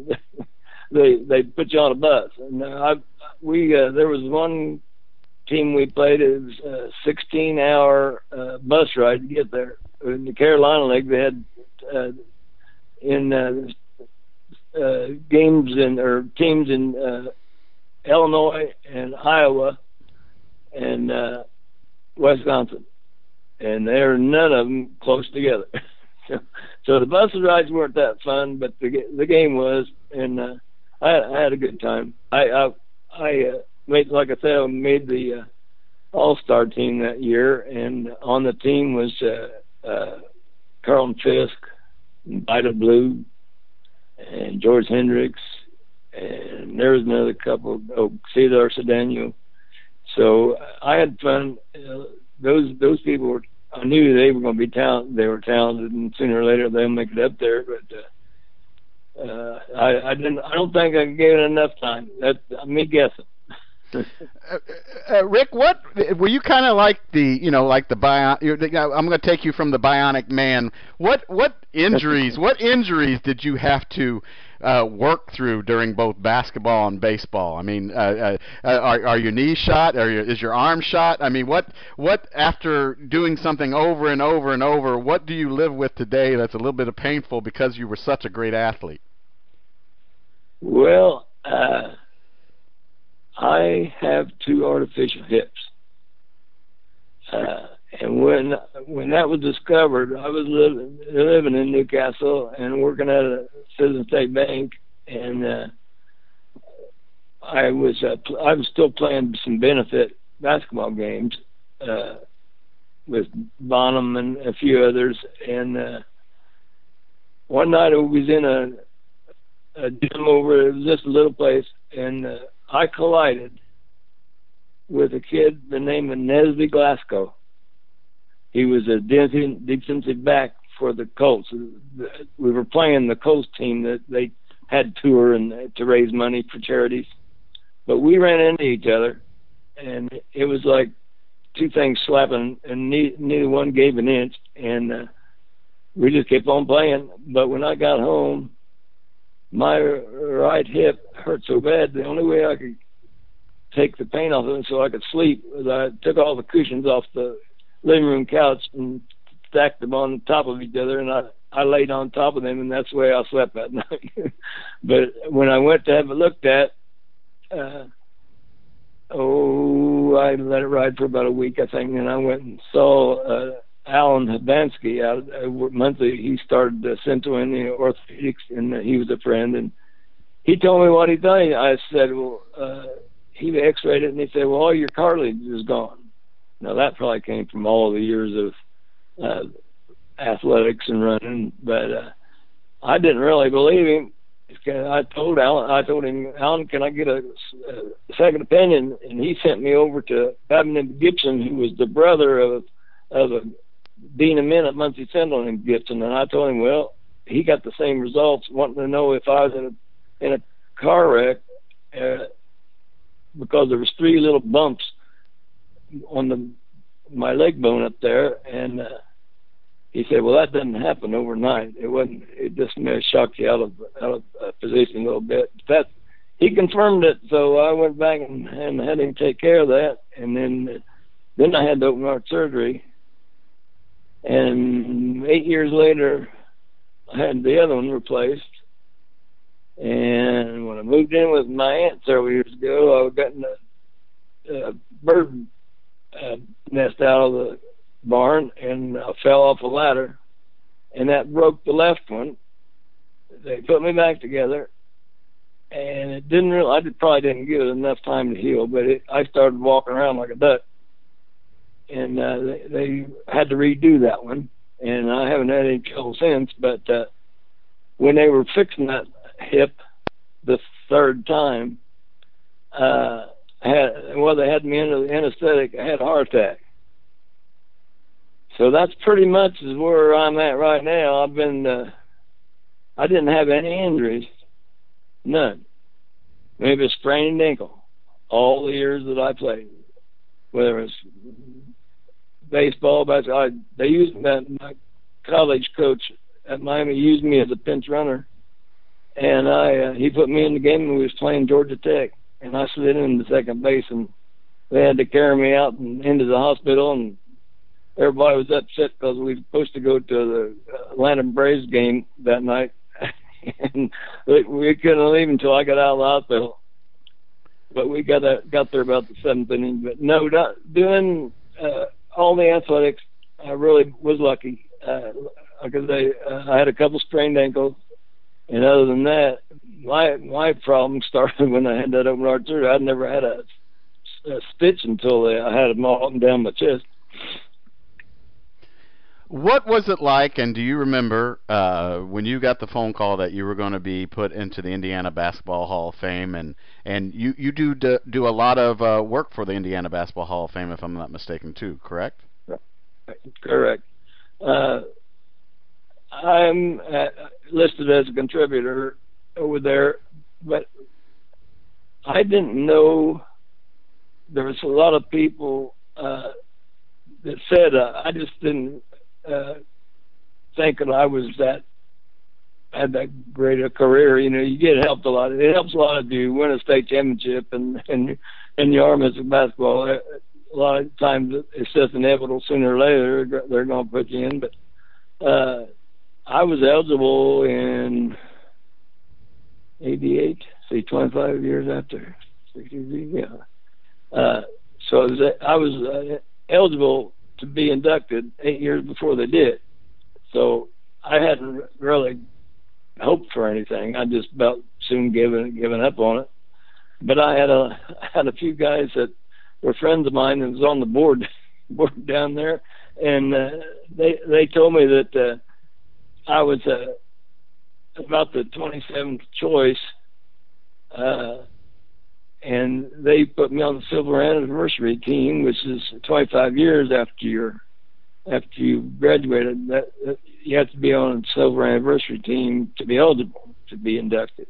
they they put you on a bus. And uh, I we uh, there was one team we played. It was a 16 hour uh, bus ride to get there. In the Carolina League, they had uh, in uh, uh, games in or teams in uh, Illinois and Iowa and uh, Wisconsin, and they're none of them close together. so, so the bus rides weren't that fun, but the the game was, and uh, I, I had a good time. I I, I uh, made like I said, I made the uh, All Star team that year, and on the team was uh, uh, Carlton Fisk, Vida Blue, and George Hendricks, and there was another couple. Oh, Cesar Cedeno. So I had fun. Uh, those those people were. I knew they were going to be talented. They were talented, and sooner or later they'll make it up there. But uh, uh, I, I didn't. I don't think I gave it enough time. That's me guessing. Uh, uh, Rick, what were you kind of like the you know like the bion? you're the- I'm going to take you from the Bionic Man. What what injuries? what injuries did you have to uh, work through during both basketball and baseball? I mean, uh, uh, are are your knees shot? Are your, is your arm shot? I mean, what what after doing something over and over and over? What do you live with today that's a little bit of painful because you were such a great athlete? Well, uh, I have two artificial hips. Uh, and when when that was discovered, I was living living in New Castle and working at a Citizen State Bank, and uh, I was uh, I was still playing some benefit basketball games uh, with Bonham and a few others. And uh, one night I was in a, a gym over it was just a little place, and uh, I collided with a kid the name of Nesby Glasgow. He was a defensive back for the Colts. We were playing the Colts team that they had tour and to raise money for charities. But we ran into each other, and it was like two things slapping, and neither one gave an inch, and uh, we just kept on playing. But when I got home, my right hip hurt so bad. The only way I could take the pain off of it so I could sleep was I took all the cushions off the living room couch and stacked them on top of each other, and I I laid on top of them, and that's the way I slept that night. but when I went to have it looked at, uh, oh, I let it ride for about a week, I think, and I went and saw uh, Alan Habansky out uh, Muncie. He started uh, Central Indiana Orthopedics, and he was a friend, and he told me what he done. I said, well, uh, he X-rayed it, and he said, well, all your cartilage is gone. Now that probably came from all the years of uh, athletics and running, but uh, I didn't really believe him. I told Alan, I told him, Alan, can I get a, a second opinion? And he sent me over to Abington Gibson, who was the brother of of a being a man at Muncie Central in Gibson. And I told him, well, he got the same results, wanting to know if I was in a in a car wreck uh, because there was three little bumps on the my leg bone up there, and uh, he said, "Well, that doesn't happen overnight. It wasn't. It just may shock you out of out of uh, position a little bit." That he confirmed it, so I went back and, and had him take care of that, and then then I had the open heart surgery, and eight years later, I had the other one replaced, And when I moved in with my aunt several years ago, I got in a, a bird uh, nest out of the barn and I fell off a ladder, and that broke the left one. They put me back together, and it didn't really. I did, probably didn't give it enough time to heal, but it, I started walking around like a duck, and uh, they, they had to redo that one, and I haven't had any trouble since. But uh, when they were fixing that hip the third time, uh, had well, they had me under the anesthetic. I had a heart attack. So that's pretty much is where I'm at right now. I've been, uh, I didn't have any injuries, none. Maybe a sprained ankle, all the years that I played, whether it's baseball, basketball. I, they used my, my college coach at Miami used me as a pinch runner, and I uh, he put me in the game and we was playing Georgia Tech, and I slid in the second base and they had to carry me out and into the hospital and everybody was upset because we were supposed to go to the Atlanta Braves game that night, and we couldn't leave until I got out of the hospital. But we got a, got there about the seventh inning. But no, not doing uh, all the athletics. I really was lucky because uh, I uh, I had a couple sprained ankles, and other than that, my my problem started when I had that open heart surgery. I'd never had a, a stitch until I had them all up down my chest. What was it like, and do you remember uh, when you got the phone call that you were going to be put into the Indiana Basketball Hall of Fame, and and you you do do, do a lot of uh, work for the Indiana Basketball Hall of Fame, if I'm not mistaken, too, correct? Correct. Uh, I'm uh, listed as a contributor over there, but I didn't know there was a lot of people uh, that said uh, I just didn't uh, thinking I was that had that great a career. You know, you get helped a lot. It helps a lot if you win a state championship and and and you are Mr. Basketball. A lot of times it's just inevitable. Sooner or later they're going to put you in. But uh, I was eligible in '88. See, 25 years after 60. Yeah. Uh, so I was, I was uh, eligible to be inducted eight years before they did. So I hadn't really hoped for anything. I just about soon given given up on it. But I had a had a few guys that were friends of mine and was on the board board down there, and uh, they they told me that uh, I was uh, about the 27th choice. Uh, and they put me on the silver anniversary team, which is 25 years after your after you graduated. That, that you have to be on a silver anniversary team to be eligible to be inducted.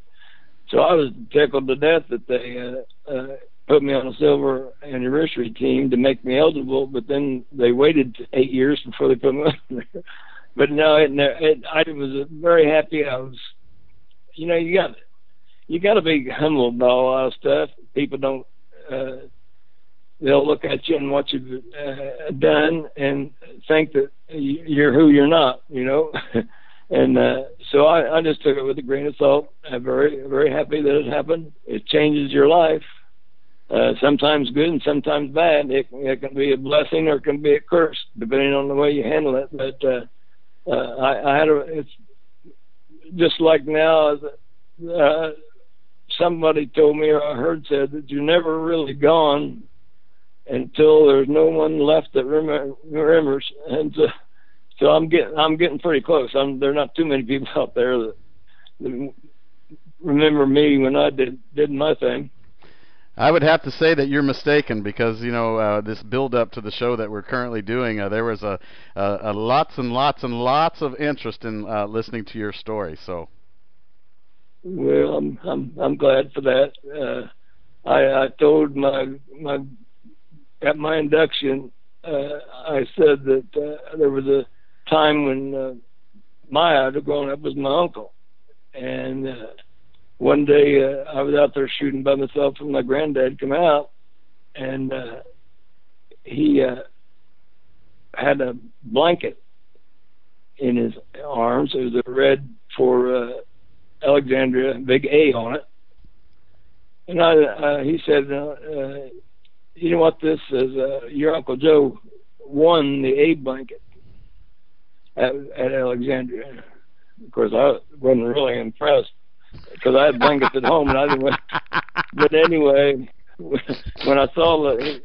So I was tickled to death that they uh, uh, put me on a silver anniversary team to make me eligible, but then they waited eight years before they put me on there. But no, it, it, I was very happy. I was, you know, you got you got to be humble about a lot of stuff. People don't. Uh, they'll look at you and what you've uh, done and think that you're who you're not. You know. and uh, so I, I just took it with a grain of salt. I'm very, very happy that it happened. It changes your life. Uh, sometimes good and sometimes bad. It, it can be a blessing or it can be a curse, depending on the way you handle it. But uh, uh, I, I had a. It's just like now. Uh, somebody told me or I heard said that you're never really gone until there's no one left that remembers. And so, so I'm getting I'm getting pretty close. I'm there are not too many people out there that, that remember me when I did did my thing. I would have to say that you're mistaken because you know uh, this build up to the show that we're currently doing. Uh, there was a, a, a lots and lots and lots of interest in uh, listening to your story. So well, I'm I'm I'm glad for that. Uh, I I told my my at my induction, uh, I said that uh, there was a time when my idol growing up was my uncle, and one day uh, I was out there shooting by myself, and my granddad come out, and uh, he uh, had a blanket in his arms. It was a red for uh, Alexandria, big A on it. And I, uh, he said, uh, uh, you know what this is? Uh, your Uncle Joe won the A blanket at, at Alexandria. Of course, I wasn't really impressed because I had blankets at home and I didn't. But anyway, when I saw the,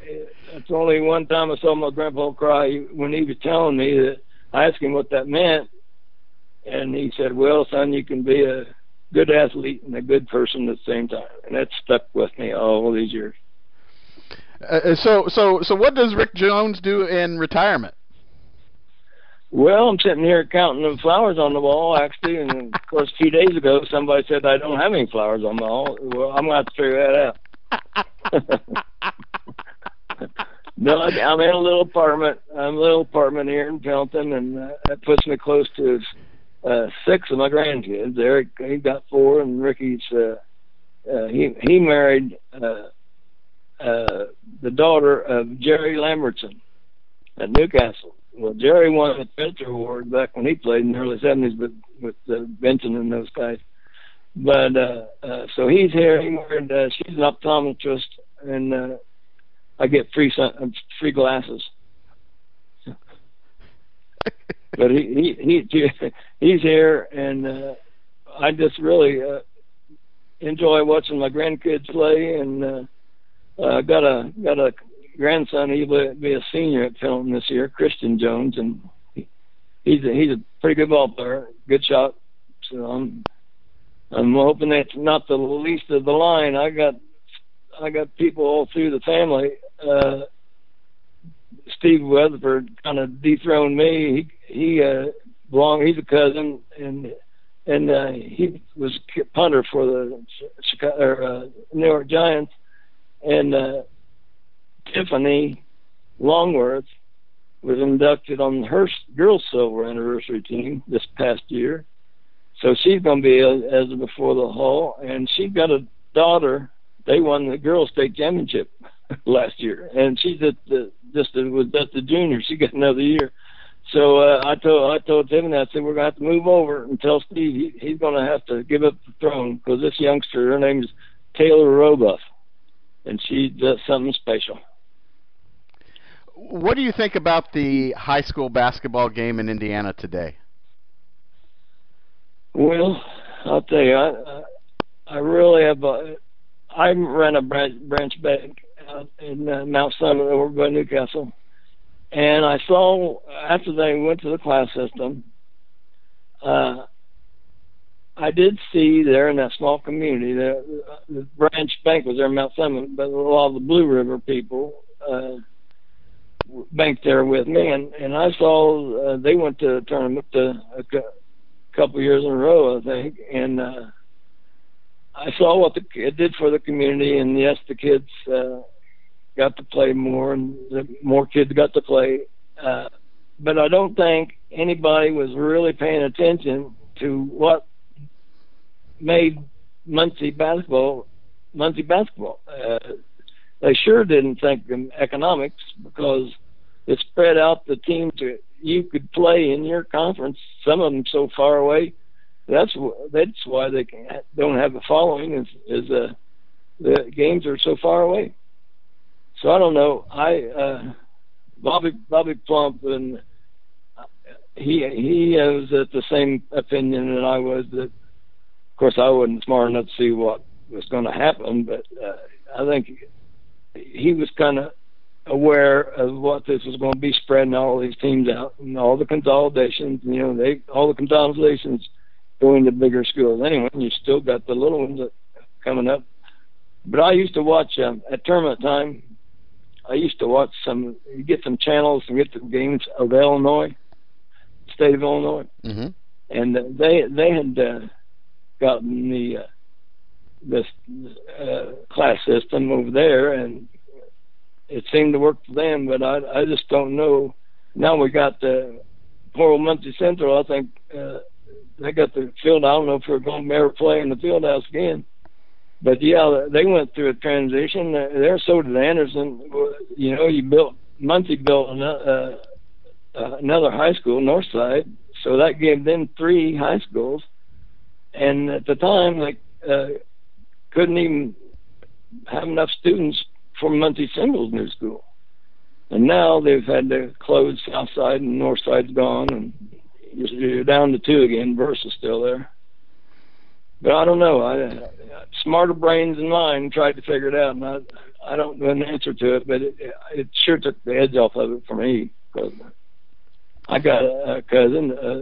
it's only one time I saw my grandpa cry when he was telling me that I asked him what that meant, and he said, "Well, son, you can be a good athlete and a good person at the same time," and that stuck with me all these years. Uh, uh, so, so, so, what does Rick Jones do in retirement? Well, I'm sitting here counting the flowers on the wall, actually, and of course, a few days ago, somebody said I don't have any flowers on the wall. Well, I'm gonna have to figure that out. no, I'm in a little apartment. I'm a little apartment here in Pendleton, and uh, that puts me close to uh, six of my grandkids. Eric, he got four, and Ricky's. Uh, uh, he he married uh, uh, the daughter of Jerry Lambertson at New Castle. Well, Jerry won the Spencer Award back when he played in the early '70s with with uh, Benson and those guys. But uh, uh, so he's here. He married. Uh, she's an optometrist, and uh, I get free sun, uh, free glasses. but he he he he's here, and uh, I just really uh, enjoy watching my grandkids play, and uh, uh, got a got a grandson. He'll be a senior at Pendleton this year, Christian Jones, and he's a, he's a pretty good ball player, good shot. So I'm I'm hoping that's not the least of the line. I got I got people all through the family. Uh, Steve Weatherford kind of dethroned me. He he uh, belonged. He's a cousin, and and uh, he was punter for the Chicago, or, uh, New York Giants. And uh, Tiffany Longworth was inducted on her girls' silver anniversary team this past year. So she's going to be as before the Hall, and she's got a daughter. They won the girls' state championship last year, and she's at the just was at the junior. She got another year. So uh, I told I told Tiffany I said we're gonna have to move over and tell Steve he, he's gonna have to give up the throne because this youngster her name is Taylor Robuff, and she does something special. What do you think about the high school basketball game in Indiana today? Well, I'll tell you, I I really have. A, I ran a branch, bank out in uh, Mount Summit over by New Castle, and I saw after they went to the class system. Uh, I did see there in that small community the, the branch bank was there in Mount Summit, but a lot of the Blue River people uh, banked there with me, and and I saw uh, they went to a tournament to a, couple years in a row, I think, and uh, I saw what the, it did for the community. And yes, the kids uh, got to play more, and the more kids got to play. Uh, but I don't think anybody was really paying attention to what made Muncie basketball Muncie basketball. Uh, they sure didn't think of economics because it spread out the teams to you could play in your conference. Some of them so far away. That's that's why they don't have a following. Is is uh, the games are so far away. So I don't know. I uh, Bobby Bobby Plump and he he was at the same opinion that I was. That of course I wasn't smart enough to see what was going to happen, but uh, I think he was kind of aware of what this was going to be spreading all these teams out and all the consolidations. You know, they all the consolidations going to bigger schools. Anyway, you still got the little ones that coming up. But I used to watch um, at tournament time. I used to watch some. You get some channels and get the games of Illinois, state of Illinois, mm-hmm. and they they had uh, gotten the uh, this uh, class system over there, and it seemed to work for them, but I I just don't know. Now we got the poor old Muncie Central. I think uh, they got the field. I don't know if we're going to ever play in the field house again. But yeah, they went through a transition. There, so did Anderson. You know, you built Muncie built another, uh, uh, another high school, Northside, so that gave them three high schools. and at the time, like, uh, couldn't even have enough students for Muncie Symbols New School. And now they've had to close South Side and North Side's gone, and you're down to two again. Versa's still there. But I don't know. I, smarter brains than mine tried to figure it out, and I, I don't know an answer to it. But it, it sure took the edge off of it for me because I got a, a cousin, uh,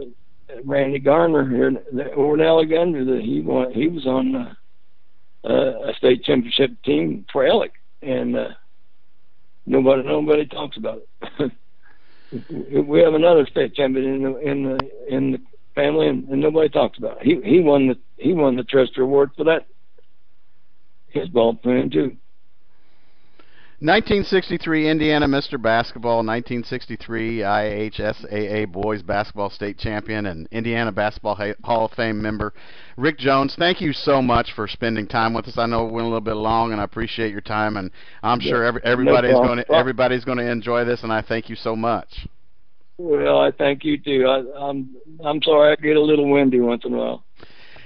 Randy Garner here over in Alexandria. That he won, he was on uh, uh, a state championship team for Alec, and uh, nobody nobody talks about it. we have another state champion in the in the in the family, and, and nobody talks about it. He he won the he won the Trester Award for that. His ball playing too. 1963 Indiana Mr. Basketball, 1963 IHSAA Boys Basketball State Champion, and Indiana Basketball Hall of Fame member Rick Jones. Thank you so much for spending time with us. I know it went a little bit long, and I appreciate your time, and I'm yeah, sure every, everybody's no going to everybody's going to enjoy this, and I thank you so much. Well, I thank you too. I, I'm I'm sorry I get a little windy once in a while.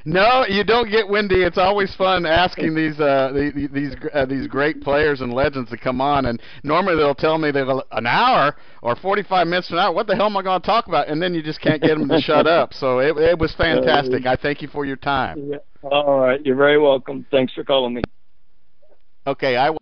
No, you don't get windy. It's always fun asking these uh, these these, uh, these great players and legends to come on. And normally they'll tell me they'll an hour or 45 minutes from now. What the hell am I going to talk about? And then you just can't get them to shut up. So it it was fantastic. I thank you for your time. All right, you're very welcome. Thanks for calling me. Okay, I.